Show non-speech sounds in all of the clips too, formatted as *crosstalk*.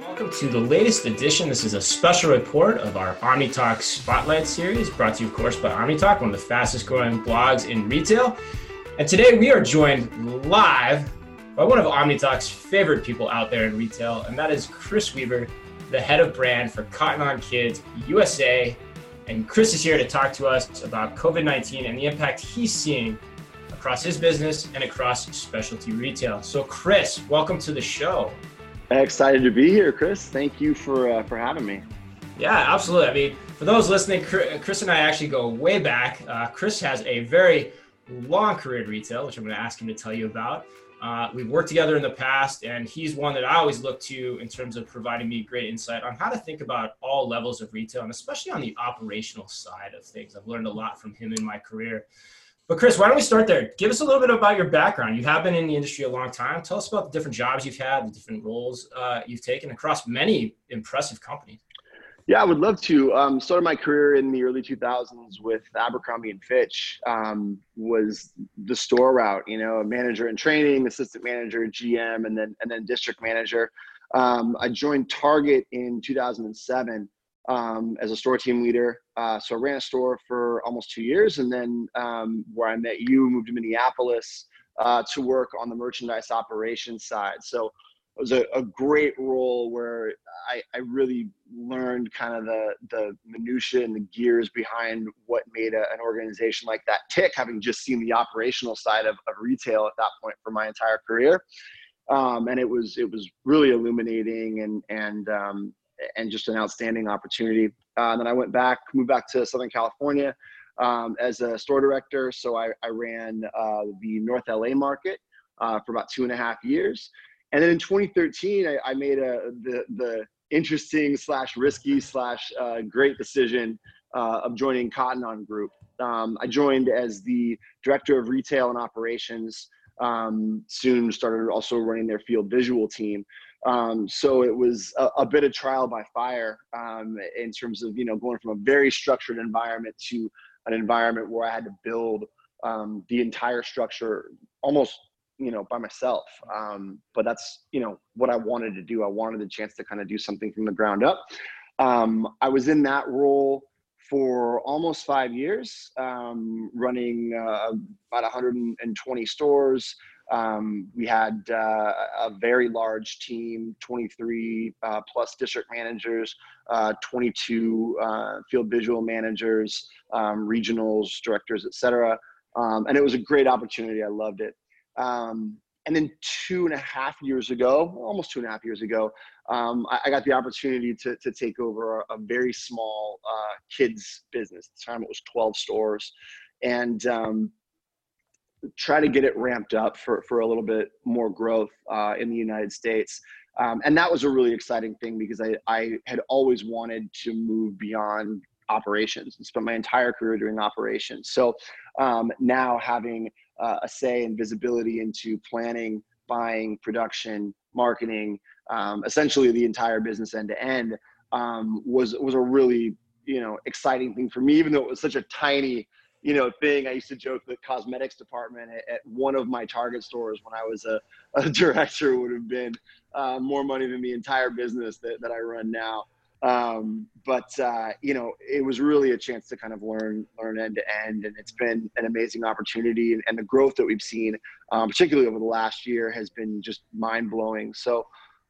Welcome to the latest edition. This is a special report of our OmniTalk Spotlight series, brought to you, of course, by OmniTalk, one of the fastest growing blogs in retail. And today we are joined live by one of OmniTalk's favorite people out there in retail, and that is Chris Weaver, the head of brand for Cotton On Kids USA. And Chris is here to talk to us about COVID 19 and the impact he's seeing across his business and across specialty retail. So, Chris, welcome to the show. Excited to be here, Chris. Thank you for uh, for having me. Yeah, absolutely. I mean, for those listening, Chris and I actually go way back. Uh, Chris has a very long career in retail, which I'm going to ask him to tell you about. Uh, we've worked together in the past, and he's one that I always look to in terms of providing me great insight on how to think about all levels of retail, and especially on the operational side of things. I've learned a lot from him in my career. But Chris, why don't we start there? Give us a little bit about your background. You have been in the industry a long time. Tell us about the different jobs you've had, the different roles uh, you've taken across many impressive companies. Yeah, I would love to. Um, started my career in the early 2000s with Abercrombie and Fitch. Um, was the store route, you know, manager in training, assistant manager, GM, and then and then district manager. Um, I joined Target in 2007 um, as a store team leader. Uh, so I ran a store for almost two years, and then um, where I met you, moved to Minneapolis uh, to work on the merchandise operations side. So it was a, a great role where I, I, really learned kind of the the minutia and the gears behind what made a, an organization like that tick, having just seen the operational side of, of retail at that point for my entire career. Um, and it was it was really illuminating and and um, and just an outstanding opportunity. Uh, and then I went back, moved back to Southern California um, as a store director. So I, I ran uh, the North LA market uh, for about two and a half years. And then in 2013, I, I made a the the interesting slash risky slash uh, great decision uh, of joining Cotton On Group. Um, I joined as the director of retail and operations. Um, soon started also running their field visual team. Um, so it was a, a, bit of trial by fire um, in terms of you know going from a very structured environment to an environment where I had to build um, the entire structure almost you know by myself. Um, but that's you know what I wanted to do. I wanted the chance to kind of do something from the ground up. Um, I was in that role for almost five years, um, running uh, about 120 stores. Um, we had uh, a very large team 23 uh, plus district managers, uh, 22 uh, field visual managers, um, regionals, directors, etc. Um, and it was a great opportunity. I loved it. Um, and then two and a half years ago, almost two and a half years ago, um, I, I, got the opportunity to, to take over a, a very small uh, kids business. At the time, it was 12 stores. And um, try to get it ramped up for, for a little bit more growth uh, in the United States. Um, and that was a really exciting thing because I, I had always wanted to move beyond operations and spent my entire career doing operations. So um, now having uh, a say and visibility into planning, buying, production, marketing, um, essentially the entire business end to end um, was was a really you know exciting thing for me, even though it was such a tiny you know thing. I used to joke the cosmetics department at, at one of my Target stores when I was a, a *laughs* director would have been uh, more money than the entire business that, that I run now. Um, but uh, you know, it was really a chance to kind of learn learn end to end, and it's been an amazing opportunity. And, and the growth that we've seen, um, particularly over the last year, has been just mind blowing. So.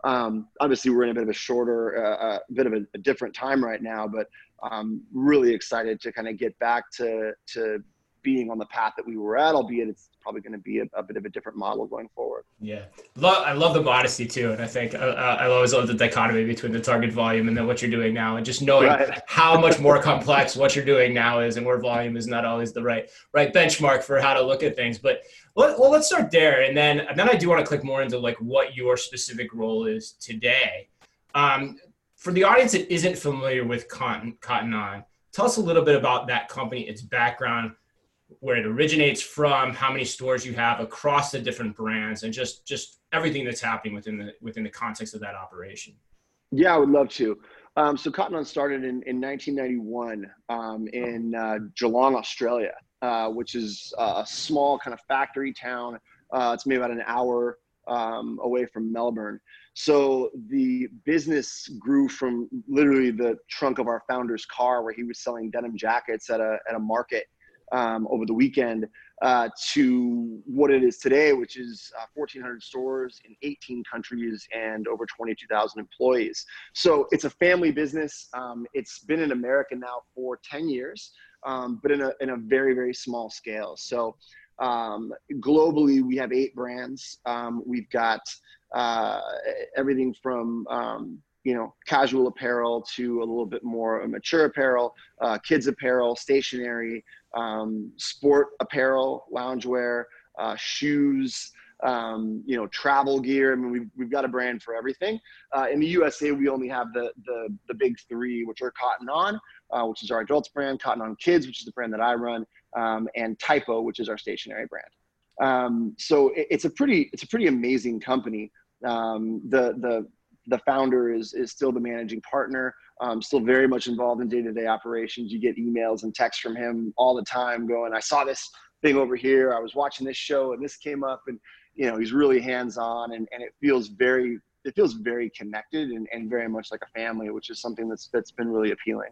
Um, obviously, we're in a bit of a shorter, uh, a uh, bit of a, a different time right now, but I'm really excited to kind of get back to to being on the path that we were at, albeit it's probably going to be a, a, bit of a different model going forward. Yeah, I love the modesty too, and I think uh, uh, I always love the dichotomy between the target volume and then what you're doing now, and just knowing right. *laughs* how much more complex what you're doing now is, and where volume is not always the right right benchmark for how to look at things. But well, well let's start there, and then and then I do want to click more into like what your specific role is today. Um, for the audience that isn't familiar with Cotton, Cotton On, tell us a little bit about that company, its background, where it originates from, how many stores you have across the different brands, and just just everything that's happening within the within the context of that operation. Yeah, I would love to. Um, so Cotton On started in, in 1991 um, in uh, Geelong, Australia. uh, which is a small kind of factory town. Uh, it's maybe about an hour um, away from Melbourne. So the business grew from literally the trunk of our founder's car, where he was selling denim jackets at a at a market um, over the weekend, uh, to what it is today, which is uh, 1,400 stores in 18 countries and over 22,000 employees. So it's a family business. Um, it's been in America now for 10 years, um, but in a in a very very small scale. So um, globally, we have eight brands. Um, we've got uh, everything from um, you know casual apparel to a little bit more mature apparel, uh, kids apparel, stationery, um, sport apparel, loungewear, uh, shoes. Um, you know, travel gear. I mean, we've, we've got a brand for everything. Uh, in the USA, we only have the, the, the big three, which are Cotton On, uh, which is our adults brand, Cotton On Kids, which is the brand that I run, um, and Typo, which is our stationary brand. Um, so it, it's a pretty it's a pretty amazing company. Um, the the the founder is is still the managing partner. Um, still very much involved in day to day operations. You get emails and texts from him all the time, going, "I saw this thing over here. I was watching this show, and this came up." And you know, he's really hands on, and and it feels very it feels very connected and, and very much like a family, which is something that's that's been really appealing.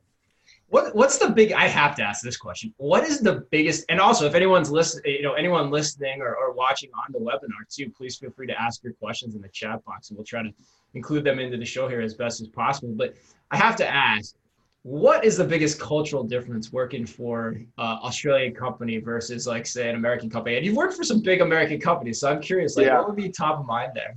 What what's the big? I have to ask this question. What is the biggest? And also, if anyone's listening, you know, anyone listening or, or watching on the webinar too, please feel free to ask your questions in the chat box, and we'll try to include them into the show here as best as possible. But I have to ask, what is the biggest cultural difference working for uh, Australian company versus, like, say, an American company? And you've worked for some big American companies, so I'm curious, like, yeah. what would be top of mind there?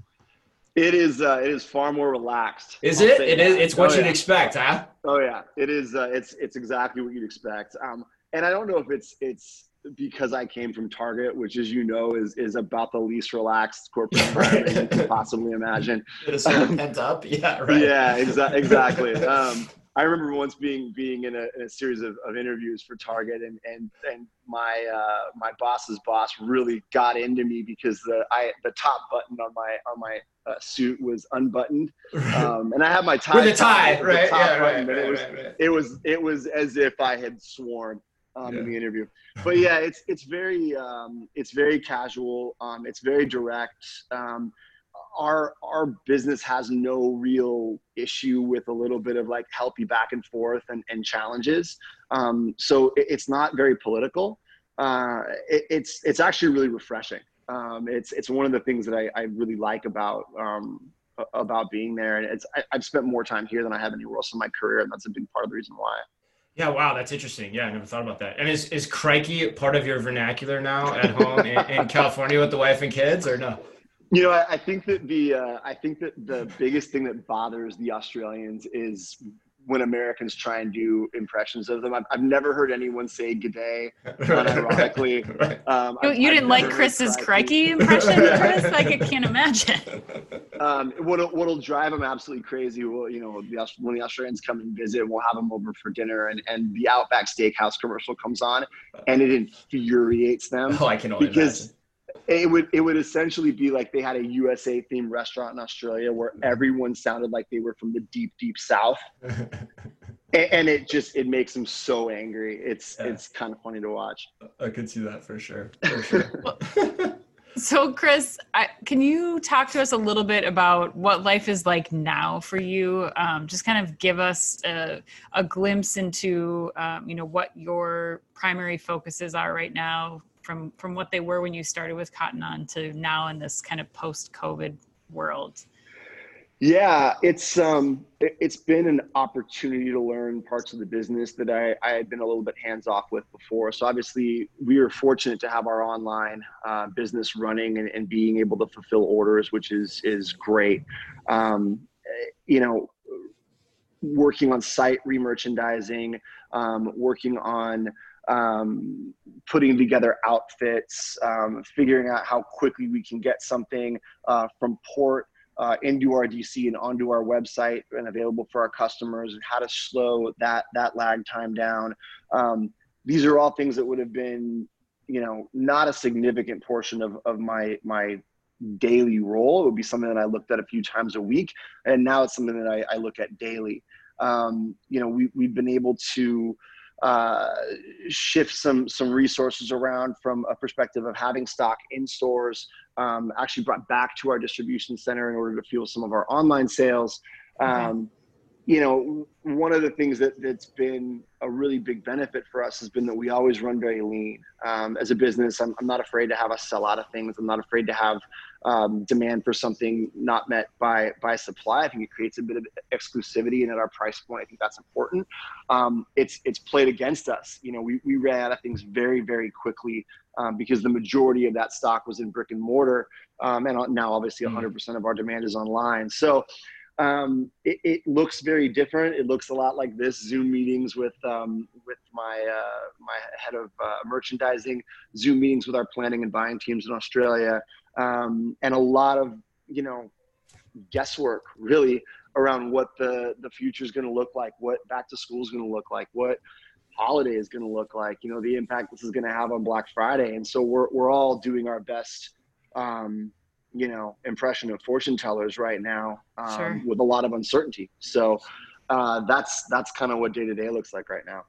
It is. Uh, it is far more relaxed. Is I'll it? It that. is. It's what oh, you'd yeah. expect, huh? Oh yeah, it is. Uh, it's it's exactly what you'd expect. Um, and I don't know if it's it's because I came from Target, which, as you know, is is about the least relaxed corporate *laughs* environment you can possibly imagine. It's um, pent up, *laughs* yeah, right. Yeah, exa- exactly. *laughs* Um, I remember once being being in a, in a series of, of, interviews for Target, and and and my uh, my boss's boss really got into me because the I the top button on my on my uh, suit was unbuttoned, um, and I had my tie with the tie, right? yeah, right, right, it was right, it was it was as if I had sworn. Um, yeah. in the interview. *laughs* But yeah, it's it's very um, it's very casual. Um, it's very direct. Our our business has no real issue with a little bit of like help you back and forth and, and challenges. Um, so it, it's not very political. Uh, it, it's it's actually really refreshing. Um, it's it's one of the things that I, I really like about um, about being there. And it's I, have spent more time here than I have anywhere else in my career, and that's a big part of the reason why. Yeah, wow, that's interesting. Yeah, I never thought about that. And is is crikey part of your vernacular now at home in, in *laughs* California with the wife and kids, or no? You know, I, I think that the uh, I think that the biggest thing that bothers the Australians is when Americans try and do impressions of them. I've, I've never heard anyone say "g'day" *laughs* unironically. right. um, you, you didn't like Chris's crikey impression, *laughs* Chris? Like I can't imagine. Um, what'll, what'll drive them absolutely crazy? Well, you know, the, when the Australians come and visit, we'll have them over for dinner, and, and the Outback Steakhouse commercial comes on, and it infuriates them. Oh, I can only because. Imagine it would it would essentially be like they had a USA themed restaurant in Australia where everyone sounded like they were from the deep deep south, *laughs* and, and, it just it makes them so angry. It's yeah. it's kind of funny to watch. I could see that for sure. For sure. *laughs* *laughs* so, Chris, I, can you talk to us a little bit about what life is like now for you? Um, just kind of give us a, a glimpse into um, you know what your primary focuses are right now from from what they were when you started with Cotton On to now in this kind of post COVID world? Yeah, it's um, it's been an opportunity to learn parts of the business that I, I had been a little bit hands off with before. So obviously, we are fortunate to have our online uh, business running and, and being able to fulfill orders, which is is great. Um, you know, working on site remerchandising, um, working on um, putting together outfits, um, figuring out how quickly we can get something uh, from port uh, into our DC and onto our website and available for our customers, and how to slow that that lag time down. Um, these are all things that would have been, you know, not a significant portion of of my my daily role. It would be something that I looked at a few times a week, and now it's something that I, I look at daily. Um, you know, we we've been able to uh, shift some some resources around from a perspective of having stock in stores. Um, actually, brought back to our distribution center in order to fuel some of our online sales. Um, you know, one of the things that, that's been a really big benefit for us has been that we always run very lean. Um, as a business, I'm, I'm not afraid to have us sell out of things. I'm not afraid to have um, demand for something not met by by supply. I think it creates a bit of exclusivity, and at our price point, I think that's important. Um, it's it's played against us. You know, we, we ran out of things very very quickly um, because the majority of that stock was in brick and mortar, um, and now obviously 100% mm. of our demand is online. So um, it, it, looks very different. It looks a lot like this Zoom meetings with um, with my uh, my head of uh, merchandising, Zoom meetings with our planning and buying teams in Australia, um, and a lot of you know guesswork really around what the the future is going to look like, what back to school is going to look like, what holiday is going to look like, you know, the impact this is going to have on Black Friday, and so we're we're all doing our best. Um, you know impression of fortune tellers right now um, sure. with a lot of uncertainty so uh, that's that's kind of what day to day looks like right now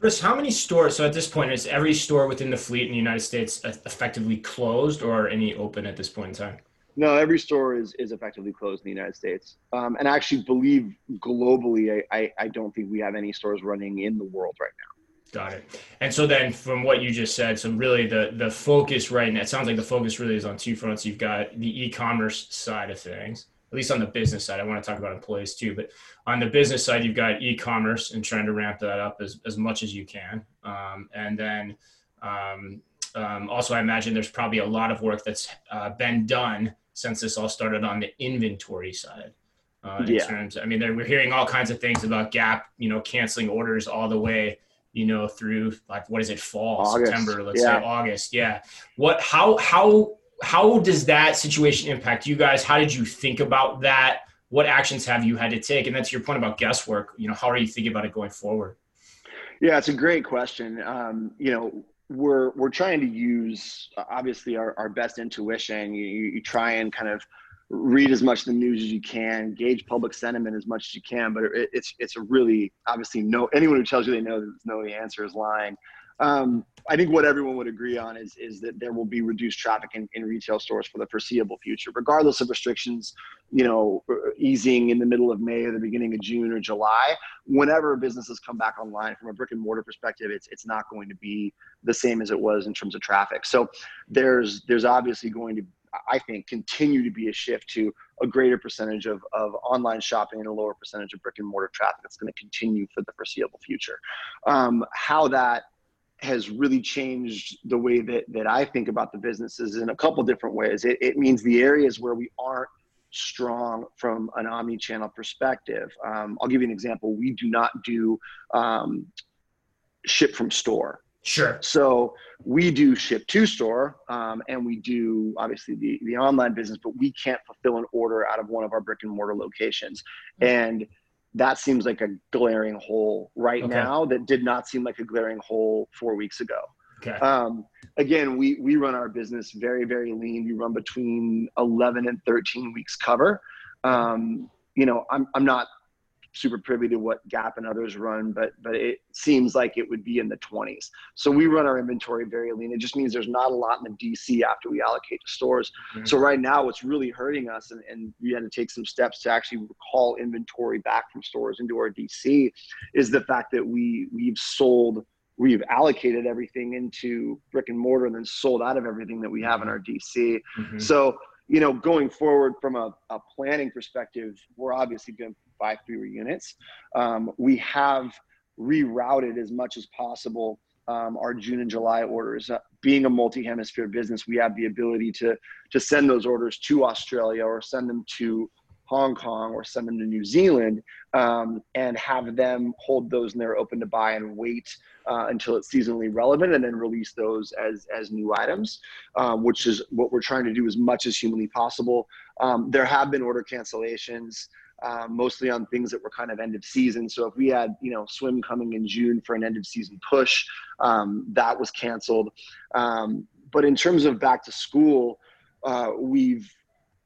chris how many stores so at this point is every store within the fleet in the united states effectively closed or any open at this point in time no every store is is effectively closed in the united states um, and i actually believe globally I, I i don't think we have any stores running in the world right now Got it. And so then from what you just said, so really the the focus right now, it sounds like the focus really is on two fronts. You've got the e-commerce side of things, at least on the business side. I want to talk about employees too, but on the business side, you've got e-commerce and trying to ramp that up as, as much as you can. Um, and then um, um, also, I imagine there's probably a lot of work that's uh, been done since this all started on the inventory side. Uh, in yeah. terms, I mean, we're hearing all kinds of things about Gap, you know, canceling orders all the way you know, through like what is it, fall, August. September, let's yeah. say August. Yeah. What how how how does that situation impact you guys? How did you think about that? What actions have you had to take? And that's your point about guesswork. You know, how are you thinking about it going forward? Yeah, it's a great question. Um, you know, we're we're trying to use obviously our, our best intuition. You, you try and kind of read as much the news as you can, gauge public sentiment as much as you can. But it, it's it's a really obviously no anyone who tells you they know know the answer is lying. Um, I think what everyone would agree on is is that there will be reduced traffic in, in retail stores for the foreseeable future, regardless of restrictions, you know, easing in the middle of May or the beginning of June or July. Whenever businesses come back online from a brick and mortar perspective, it's it's not going to be the same as it was in terms of traffic. So there's there's obviously going to I think, continue to be a shift to a greater percentage of, of online shopping and a lower percentage of brick and mortar traffic. That's going to continue for the foreseeable future. Um, how that has really changed the way that, that I think about the businesses in a couple different ways. It, it means the areas where we aren't strong from an omni-channel perspective. Um, I'll give you an example. We do not do um, ship from store. Sure. So we do ship to store, um, and we do obviously the the online business, but we can't fulfill an order out of one of our brick and mortar locations, mm-hmm. and that seems like a glaring hole right okay. now. That did not seem like a glaring hole four weeks ago. Okay. Um, again, we we run our business very very lean. We run between eleven and thirteen weeks cover. Um, you know, I'm I'm not super privy to what Gap and others run, but but it seems like it would be in the 20s. So we run our inventory very lean. It just means there's not a lot in the DC after we allocate to stores. Mm-hmm. So right now, what's really hurting us, and, and we had to take some steps to actually recall inventory back from stores into our DC, is the fact that we we've sold we've allocated everything into brick and mortar and then sold out of everything that we have in our DC. Mm-hmm. So, you know, going forward from a, a planning perspective, we're obviously going to buy fewer units. Um, we have rerouted as much as possible um, our June and July orders. Uh, being a multi-hemisphere business, we have the ability to to send those orders to Australia or send them to Hong Kong or send them to New Zealand um, and have them hold those and they're open to buy and wait uh, until it's seasonally relevant and then release those as as new items, um, which is what we're trying to do as much as humanly possible. Um, there have been order cancellations um, mostly on things that were kind of end of season. So if we had, you know, swim coming in June for an end of season push, um, that was canceled. Um, but in terms of back to school, uh, we've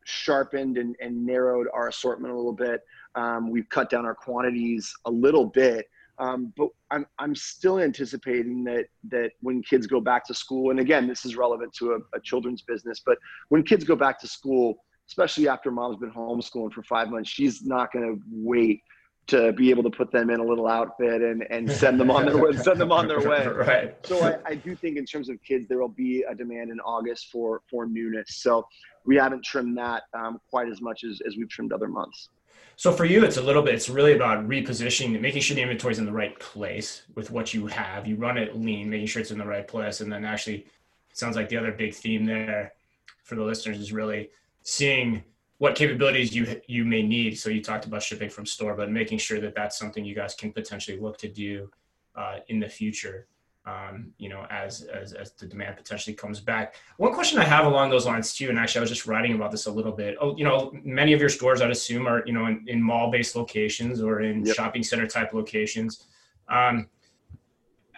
sharpened and, and, narrowed our assortment a little bit. Um, we've cut down our quantities a little bit. Um, but I'm, I'm still anticipating that that when kids go back to school, and again, this is relevant to a, a children's business, but when kids go back to school, especially after mom's been homeschooling for five months, she's not going to wait to be able to put them in a little outfit and, and send them on their way, send them on their *laughs* way. right. So I, I do think in terms of kids, there will be a demand in August for, for newness. So we haven't trimmed that um, quite as much as, as we've trimmed other months. So for you, it's a little bit, it's really about repositioning, making sure the inventory is in the right place with what you have. You run it lean, making sure it's in the right place. And then actually, sounds like the other big theme there for the listeners is really seeing what capabilities you you may need. So you talked about shipping from store, but making sure that that's something you guys can potentially look to do uh, in the future. Um, you know, as, as as the demand potentially comes back. One question I have along those lines too, and actually I was just writing about this a little bit. Oh, you know, many of your stores I'd assume are you know in, in mall-based locations or in yep. shopping center type locations. Um,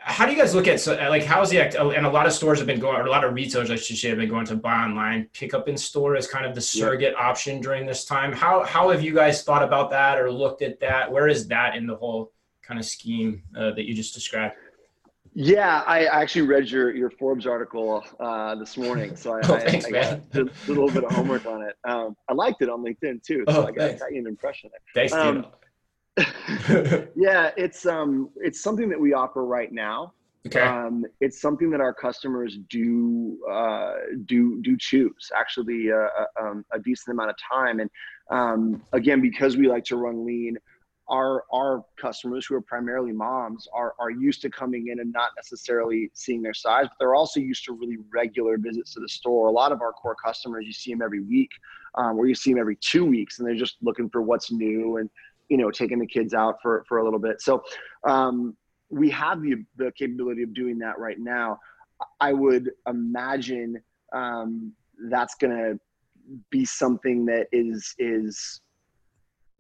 how do you guys look at so like how's the act and a lot of stores have been going or a lot of retailers I should say have been going to buy online pick up in store as kind of the surrogate yeah. option during this time? How how have you guys thought about that or looked at that? Where is that in the whole kind of scheme uh, that you just described? Yeah I actually read your your Forbes article uh, this morning so I, *laughs* oh, I, did a little bit of homework on it. Um, I liked it on LinkedIn too so oh, I got, got, you an impression there. thanks um, *laughs* yeah, it's um it's something that we offer right now. Okay. Um, it's something that our customers do uh, do do choose actually uh, uh, um, a decent amount of time, and um, again because we like to run lean, our our customers who are primarily moms are are used to coming in and not necessarily seeing their size, but they're also used to really regular visits to the store. A lot of our core customers, you see them every week, um, or you see them every two weeks, and they're just looking for what's new and you know taking the kids out for for a little bit. So um, we have the the capability of doing that right now. I would imagine um, that's going to be something that is is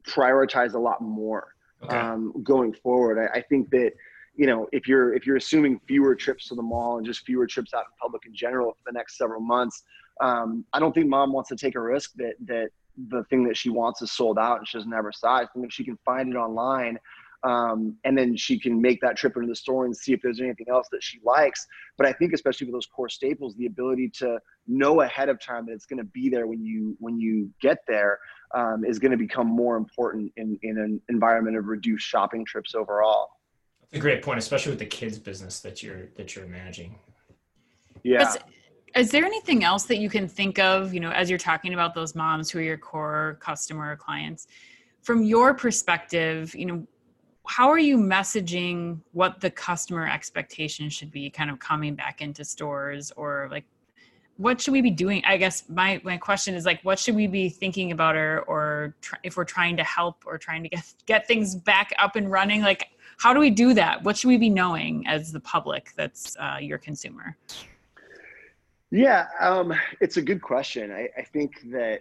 prioritized a lot more okay. um, going forward. I, I think that you know if you're if you're assuming fewer trips to the mall and just fewer trips out in public in general for the next several months um, i don't think mom wants to take a risk that that the thing that she wants is sold out and she doesn't have her size. And if she can find it online, um, and then she can make that trip into the store and see if there's anything else that she likes. But I think especially with those core staples, the ability to know ahead of time that it's going to be there when you when you get there um, is going to become more important in in an environment of reduced shopping trips overall. That's a great point, especially with the kids business that you're that you're managing. Yeah. Is there anything else that you can think of, you know, as you're talking about those moms who are your core customer or clients, from your perspective, you know, how are you messaging what the customer expectation should be kind of coming back into stores or like what should we be doing? I guess my my question is like what should we be thinking about or or try, if we're trying to help or trying to get get things back up and running like how do we do that? What should we be knowing as the public that's uh, your consumer yeah, um, it's a good question. I, I think that,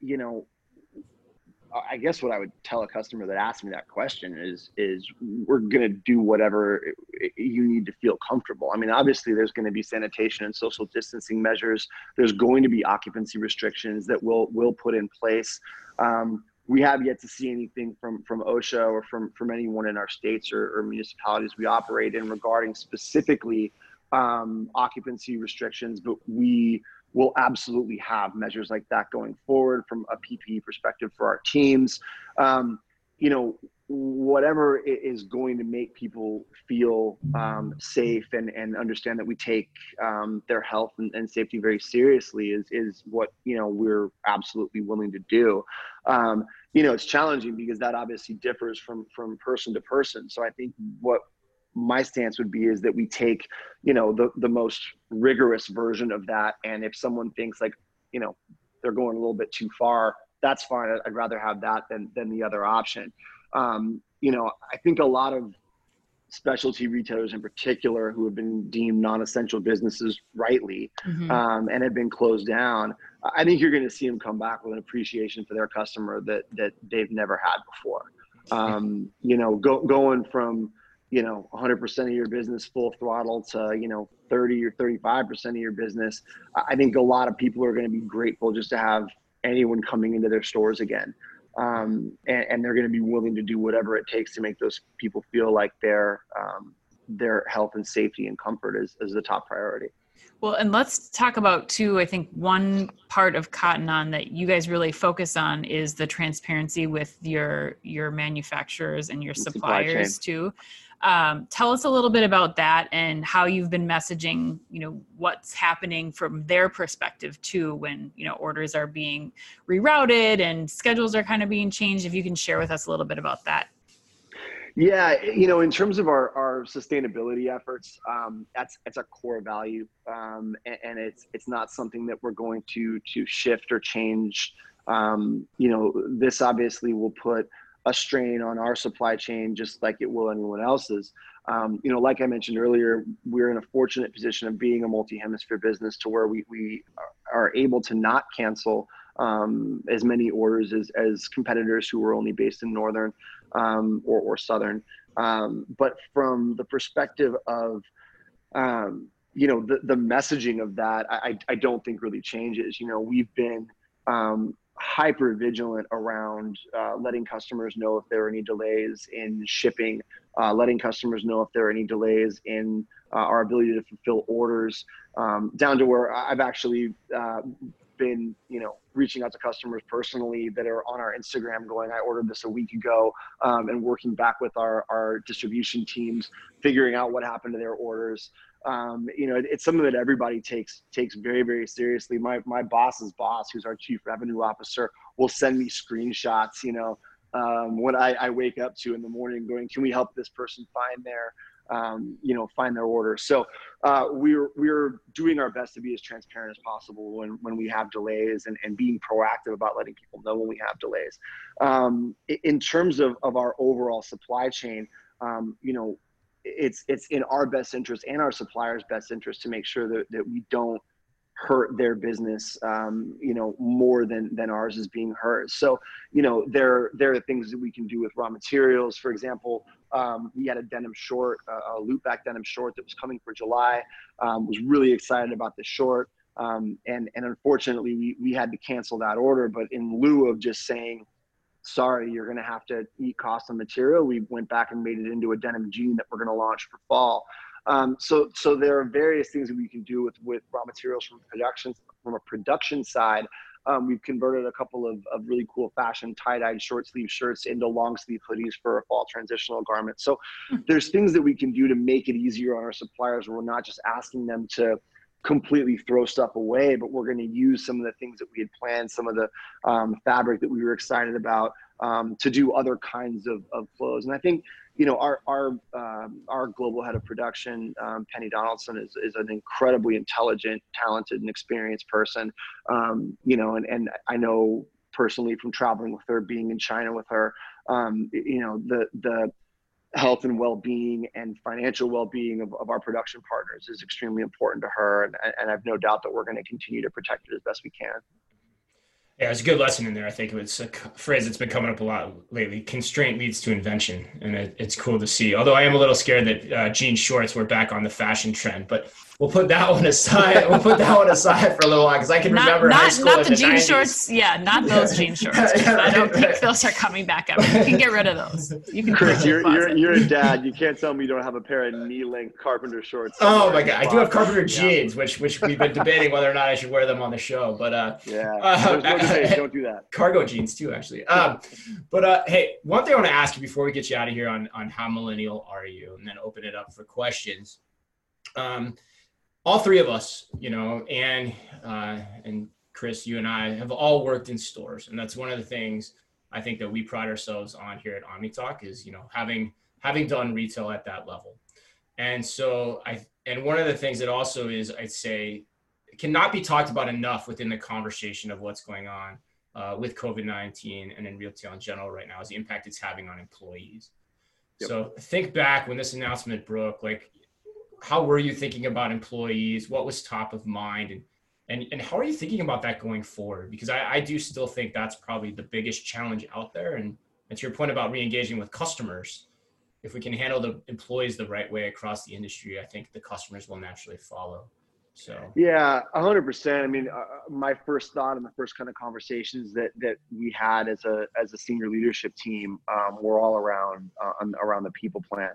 you know, I guess what I would tell a customer that asks me that question is is we're going to do whatever you need to feel comfortable. I mean, obviously there's going to be sanitation and social distancing measures. There's going to be occupancy restrictions that we'll will put in place. Um, we have yet to see anything from from OSHA or from from anyone in our states or, or municipalities we operate in regarding specifically um, occupancy restrictions, but we will absolutely have measures like that going forward from a PPE perspective for our teams. Um, you know, whatever is going to make people feel um, safe and, and understand that we take um, their health and, and, safety very seriously is, is what, you know, we're absolutely willing to do. Um, you know, it's challenging because that obviously differs from, from person to person. So I think what my stance would be is that we take you know the the most rigorous version of that. And if someone thinks like you know they're going a little bit too far that's fine. I'd rather have that than than the other option. Um, you know i think a lot of specialty retailers in particular who have been deemed non-essential businesses rightly mm-hmm. um, and have been closed down i think you're going to see them come back with an appreciation for their customer that that they've never had before. Um, you know go, going from you know 100% of your business full throttle to you know 30 or 35% of your business i think a lot of people are going to be grateful just to have anyone coming into their stores again um, and, and, they're going to be willing to do whatever it takes to make those people feel like their um, their health and safety and comfort is, is the top priority. Well, and let's talk about too. I think one part of Cotton On that you guys really focus on is the transparency with your your manufacturers and your suppliers too. Um, tell us a little bit about that and how you've been messaging. You know what's happening from their perspective too, when you know orders are being rerouted and schedules are kind of being changed. If you can share with us a little bit about that. Yeah, you know, in terms of our, our sustainability efforts, um, that's it's a core value, um, and, and, it's it's not something that we're going to to shift or change. Um, you know, this obviously will put a strain on our supply chain, just like it will anyone else's. Um, you know, like I mentioned earlier, we're in a fortunate position of being a multi-hemisphere business to where we we are able to not cancel um, as many orders as, as competitors who are only based in northern um, or, or southern. Um, but from the perspective of, um, you know, the, the messaging of that, I, I don't think really changes. You know, we've been um, hyper vigilant around uh, letting customers know if there are any delays in shipping, uh, letting customers know if there are any delays in uh, our ability to fulfill orders, um, down to where I've actually uh, been, you know, reaching out to customers personally that are on our Instagram going, I ordered this a week ago, um, and working back with our, our distribution teams, figuring out what happened to their orders. Um, you know, it, it's something that everybody takes takes very, very seriously. My my boss's boss, who's our chief revenue officer, will send me screenshots, you know, um, when I, I wake up to in the morning going, can we help this person find their um, you know, find their order. So uh, we're we're doing our best to be as transparent as possible when when we have delays and, and being proactive about letting people know when we have delays. Um, in terms of, of our overall supply chain, um, you know, it's it's in our best interest and our suppliers' best interest to make sure that, that we don't hurt their business um, you know more than than ours is being hurt. So you know there there are things that we can do with raw materials. For example um, we had a denim short uh, a loop back denim short that was coming for july um, was really excited about the short. Um, and and unfortunately we, we had to cancel that order. But in lieu of just saying sorry you're going to have to eat cost of material we went back and made it into a denim jean that we're going to launch for fall um, so, so there are various things that we can do with, with raw materials from production, from a production side. Um, we've converted a couple of, of really cool fashion tie-dyed short sleeve shirts into long sleeve hoodies for a fall transitional garment. So hmm. there's things that we can do to make it easier on our suppliers. We're not just asking them to completely throw stuff away, but we're going to use some of the things that we had planned, some of the um, fabric that we were excited about um, to do other kinds of, of flows. And I think you know, our our um, our global head of production, um, Penny Donaldson, is is an incredibly intelligent, talented, and experienced person. Um, you know, and and I know personally from traveling with her, being in China with her, you know, the the health and well-being and financial well-being of, of our production partners is extremely important to her and, and i've no doubt that we're going to continue to protect it as best we can yeah, it's a good lesson in there. I think it's a phrase that's been coming up a lot lately. Constraint leads to invention, and it, it's cool to see. Although I am a little scared that uh, jean shorts were back on the fashion trend, but we'll put that one aside. *laughs* we'll put that one aside for a little while because I can not, remember not, high school not the, the jean 90s. shorts. Yeah, not those *laughs* jean shorts. yeah, I don't think those are coming back up. You can get rid of those. You can. Chris, you're, you're, you're a *laughs* dad. You can't tell me you don't have a pair of knee-length carpenter shorts. Oh my god, I do have carpenter jeans, yeah. which which we've been debating whether or not I should wear them on the show. But uh, yeah, uh, debate. *laughs* don't do that. Cargo jeans too, actually. Um, but uh, hey, one thing I want to ask you before we get you out of here on on how millennial are you, and then open it up for questions. Um, all three of us, you know, and uh, and Chris, you and I have all worked in stores, and that's one of the things I think that we pride ourselves on here at OmniTalk is you know having having done retail at that level, and so I and one of the things that also is I'd say cannot be talked about enough within the conversation of what's going on uh, with COVID nineteen and in retail in general right now is the impact it's having on employees. Yep. So think back when this announcement broke, like how were you thinking about employees? What was top of mind? And and, and how are you thinking about that going forward? Because I, I do still think that's probably the biggest challenge out there. And, and to your point about re-engaging with customers, if we can handle the employees the right way across the industry, I think the customers will naturally follow. So yeah, hundred percent. I mean, uh, my first thought and the first kind of conversations that that we had as a as a senior leadership team um, were all around uh, around the people plan.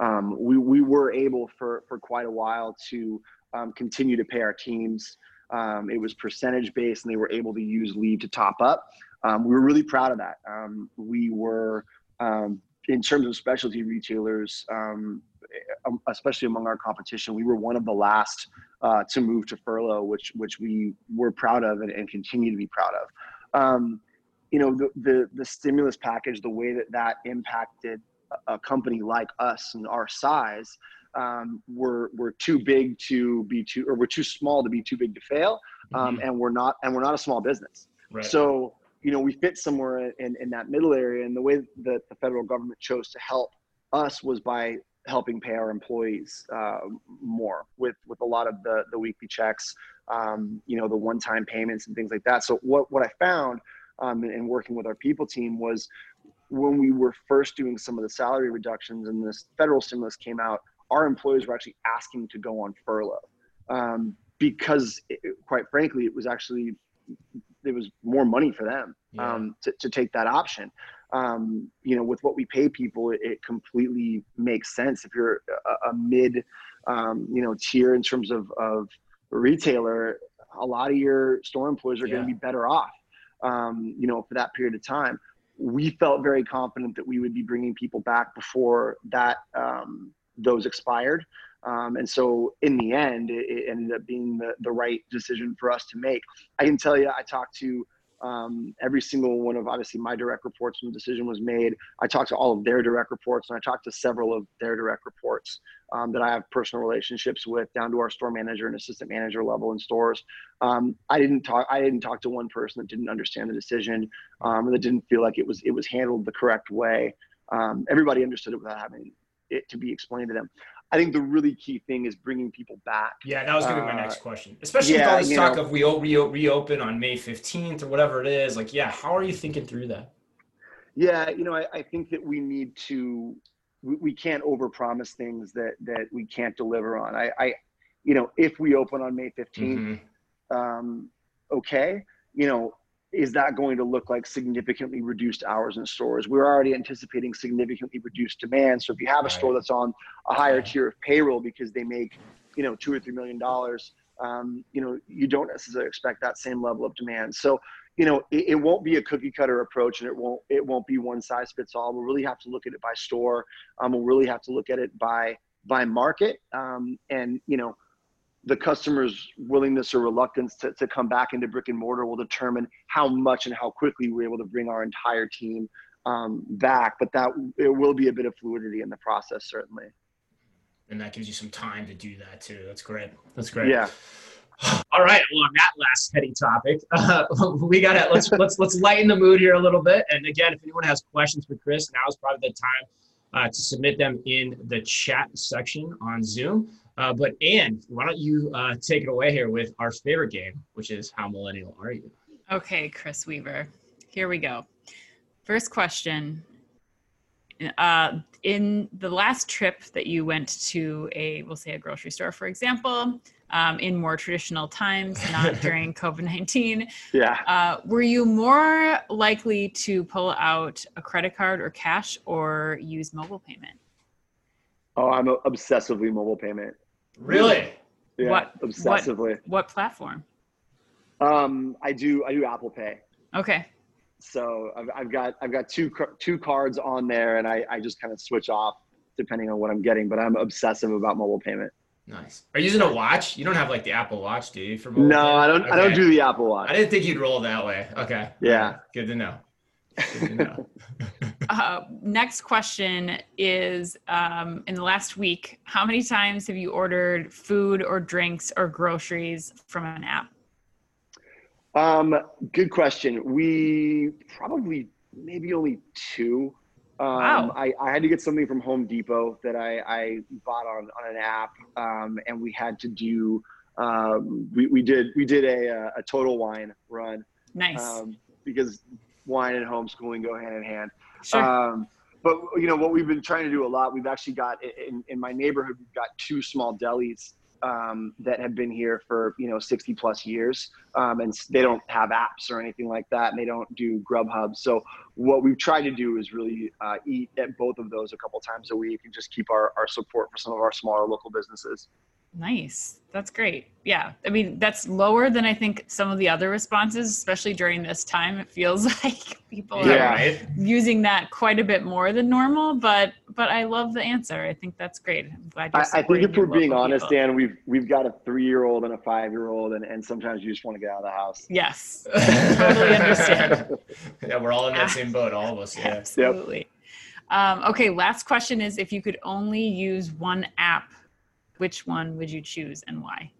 Um, we we were able for for quite a while to um, continue to pay our teams. Um, it was percentage based, and they were able to use leave to top up. Um, we were really proud of that. Um, we were in terms of specialty retailers, especially among our competition, we were one of the last uh, to move to furlough, which which we were proud of and, and continue to be proud of. Um, you know, the, the, the stimulus package, the way that that impacted a company like us and our size, um, we're we're too big to be too, or we're too small to be too big to fail, um, mm-hmm. and we're not and we're not a small business. Right. So you know, we fit somewhere in, in that middle area. And the way that the federal government chose to help us was by helping pay our employees uh, more with with a lot of the the weekly checks, um, you know, the one time payments and things like that. So what what I found um, in, in working with our people team was when we were first doing some of the salary reductions and this federal stimulus came out, our employees were actually asking to go on furlough um, because, it, quite frankly, it was actually there was more money for them yeah. um, to, to take that option. Um, you know, with what we pay people, it, it completely makes sense. If you're a, a mid, um, you know, tier in terms of, of retailer, a lot of your store employees are yeah. going to be better off, um, you know, for that period of time. We felt very confident that we would be bringing people back before that um, those expired. Um, and so in the end, it, it, ended up being the, the right decision for us to make. I can tell you, I talked to um, every single one of obviously my direct reports when the decision was made. I talked to all of their direct reports, and I talked to several of their direct reports um, that I have personal relationships with, down to our store manager and assistant manager level in stores. Um, I didn't talk. I didn't talk to one person that didn't understand the decision, um, or that didn't feel like it was it was handled the correct way. Um, everybody understood it without having it to be explained to them. I think the really key thing is bringing people back. Yeah, that was going to be my next uh, question. Especially yeah, with all this talk know, of we re- reopen on May 15th or whatever it is. Like, yeah, how are you thinking through that? Yeah, you know, I, I think that we need to, we, we can't overpromise things that that we can't deliver on. I, I you know, if we open on May 15th, mm-hmm. um, okay, you know, is that going to look like significantly reduced hours in stores? We're already anticipating significantly reduced demand. So if you have a right. store that's on a higher tier of payroll because they make, you know, two or three million dollars, um, you know, you don't necessarily expect that same level of demand. So, you know, it, it, won't be a cookie cutter approach, and it won't it won't be one size fits all. We'll really have to look at it by store. Um, we'll really have to look at it by by market, um, and you know, the customer's willingness or reluctance to, to come back into brick and mortar will determine how much and how quickly we're able to bring our entire team um, back. But that it will be a bit of fluidity in the process, certainly. And that gives you some time to do that too. That's great. That's great. Yeah. *sighs* All right. Well, on that last heady topic, uh, *laughs* we got to let's let's let's lighten the mood here a little bit. And again, if anyone has questions for Chris, now is probably the time uh, to submit them in the chat section on Zoom. Uh, but Anne, why don't you uh, take it away here with our favorite game, which is How Millennial Are You? Okay, Chris Weaver. Here we go. First question. Uh, in the last trip that you went to a, we'll say a grocery store, for example, um, in more traditional times, not *laughs* during COVID 19. Yeah. Uh, were you more likely to pull out a credit card or cash or use mobile payment? Oh, I'm obsessively mobile payment. Really? Yeah, what, obsessively. What, what platform? Um, I do I do Apple Pay. Okay. So I've, I've got I've got two two cards on there, and I I just kind of switch off depending on what I'm getting. But I'm obsessive about mobile payment. Nice. Are you using a watch? You don't have like the Apple Watch, do you? For mobile no, payment? I don't. Okay. I don't do the Apple Watch. I didn't think you'd roll that way. Okay. Yeah. Good to know. *laughs* uh, next question is um, in the last week, how many times have you ordered food or drinks or groceries from an app? Um, good question. We probably maybe only two. Um, wow. I, I had to get something from Home Depot that I, I bought on, on an app, um, and we had to do um, we, we did we did a, a total wine run. Nice. Um, because wine and homeschooling go hand in hand. Sure. Um, but you know what we've been trying to do a lot. We've actually got in, in my neighborhood. We've got two small delis um, that have been here for you know 60 plus years, um, and they don't have apps or anything like that, and they don't do Grubhub. So what we've tried to do is really uh, eat at both of those a couple times a week, and just keep our, our support for some of our smaller local businesses. Nice. That's great. Yeah. I mean, that's lower than I think some of the other responses, especially during this time. It feels *laughs* like people yeah. are using that quite a bit more than normal, but but I love the answer. I think that's great. I, I, think if we're being honest, people. Dan, we've we've got a three year old and a five year old and, and sometimes you just want to get out of the house. Yes. *laughs* totally understand. yeah, we're all in that same boat, all of us. Yeah. Absolutely. Yep. Um, okay, last question is if you could only use one app which one would you choose and why?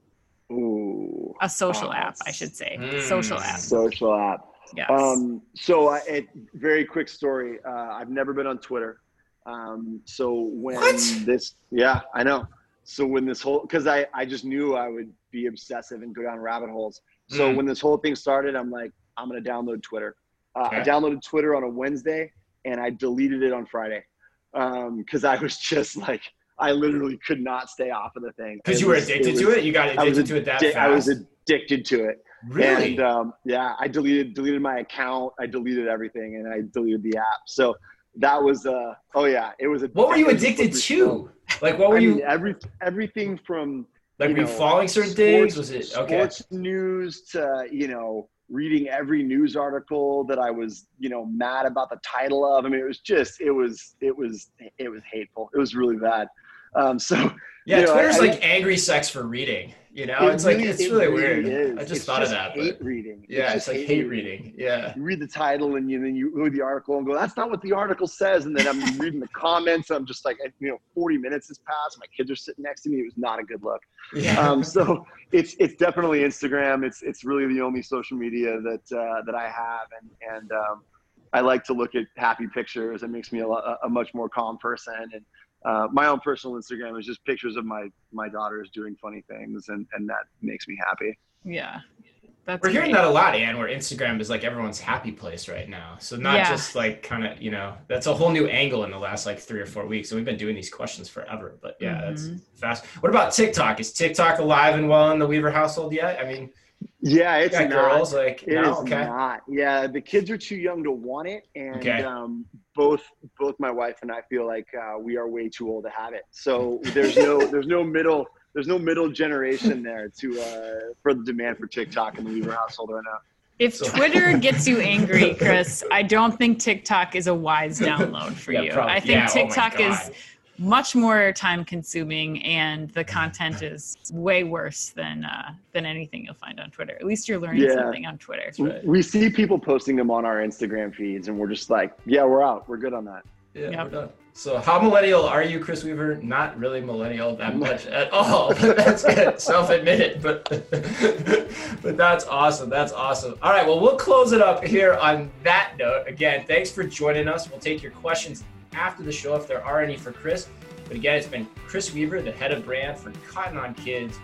Ooh, a social uh, app, I should say. Mm. Social app. Social app. Yes. Um, so, uh, it, very quick story. Uh, I've never been on Twitter. Um, so when what? this, yeah, I know. So when this whole, because I I just knew I would be obsessive and go down rabbit holes. So mm. when this whole thing started, I'm like, I'm gonna download Twitter. Uh, okay. I downloaded Twitter on a Wednesday and I deleted it on Friday because um, I was just like I literally could not stay off of the thing. Because you were addicted was, to it. You got addicted to it that fast. I was addicted to it. Really? And um, yeah, I deleted deleted my account. I deleted everything, and I deleted the app. So that was uh oh yeah, it was. A, what were you addicted to? Like what were I you? Mean, every everything from like you know, following certain sports, things. Was it okay? Sports news to you know reading every news article that I was, you know, mad about the title of. I mean, it was just, it was, it was, it was hateful. It was really bad. Um, so yeah, you know, Twitter's I, like angry sex for reading. You know, it it's really, like it's it really, really weird. Is. I just it's thought just of that. Hate but, reading. Yeah, it's, it's like hate, hate reading. reading. Yeah. You read the title and you then you read the article and go, "That's not what the article says." And then I'm *laughs* reading the comments. I'm just like, you know, 40 minutes has passed. My kids are sitting next to me. It was not a good look. Yeah. Um, *laughs* so it's it's definitely Instagram. It's it's really the only social media that uh, that I have, and and um, I like to look at happy pictures. It makes me a, a much more calm person and uh, my own personal Instagram is just pictures of my my daughters doing funny things, and and that makes me happy. Yeah. That's We're hearing that a lot, Anne, where Instagram is like everyone's happy place right now. So not yeah. just like kind of, you know, that's a whole new angle in the last like three or four weeks. And we've been doing these questions forever. But yeah, mm-hmm. that's fast. What about TikTok? Is TikTok alive and well in the Weaver household yet? I mean, yeah, it's not. girls like it no? okay. not. Yeah, the kids are too young to want it, and okay. um, both both my wife and I feel like uh, we are way too old to have it. So there's no *laughs* there's no middle there's no middle generation there to uh, for the demand for TikTok in the Weaver household right now. If so. Twitter *laughs* gets you angry, Chris, I don't think TikTok is a wise download for yeah, you. Probably. I think yeah, oh TikTok oh is much more time consuming and the content is way worse than uh, than anything you'll find on Twitter. At least you're learning yeah. something on Twitter. Right. We see people posting them on our Instagram feeds and we're just like, yeah, we're out. We're good on that. Yeah, yep. we're done. So how millennial are you, Chris Weaver? Not really millennial that much at all. that's good. *laughs* Self-admitted, but but that's awesome. That's awesome. All right, well, we'll close it up here on that note. Again, thanks for joining us. We'll take your questions after the show if there are any for Chris. But again, it's been Chris Weaver, the head of brand for Cotton On Kids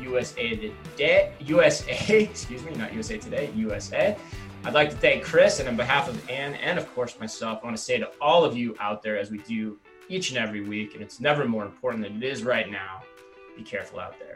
USA Today, USA, *laughs* excuse me, not USA Today, USA. I'd like to thank Chris, and on behalf of Anne and of course myself, I want to say to all of you out there, as we do each and every week, and it's never more important than it is right now, be careful out there.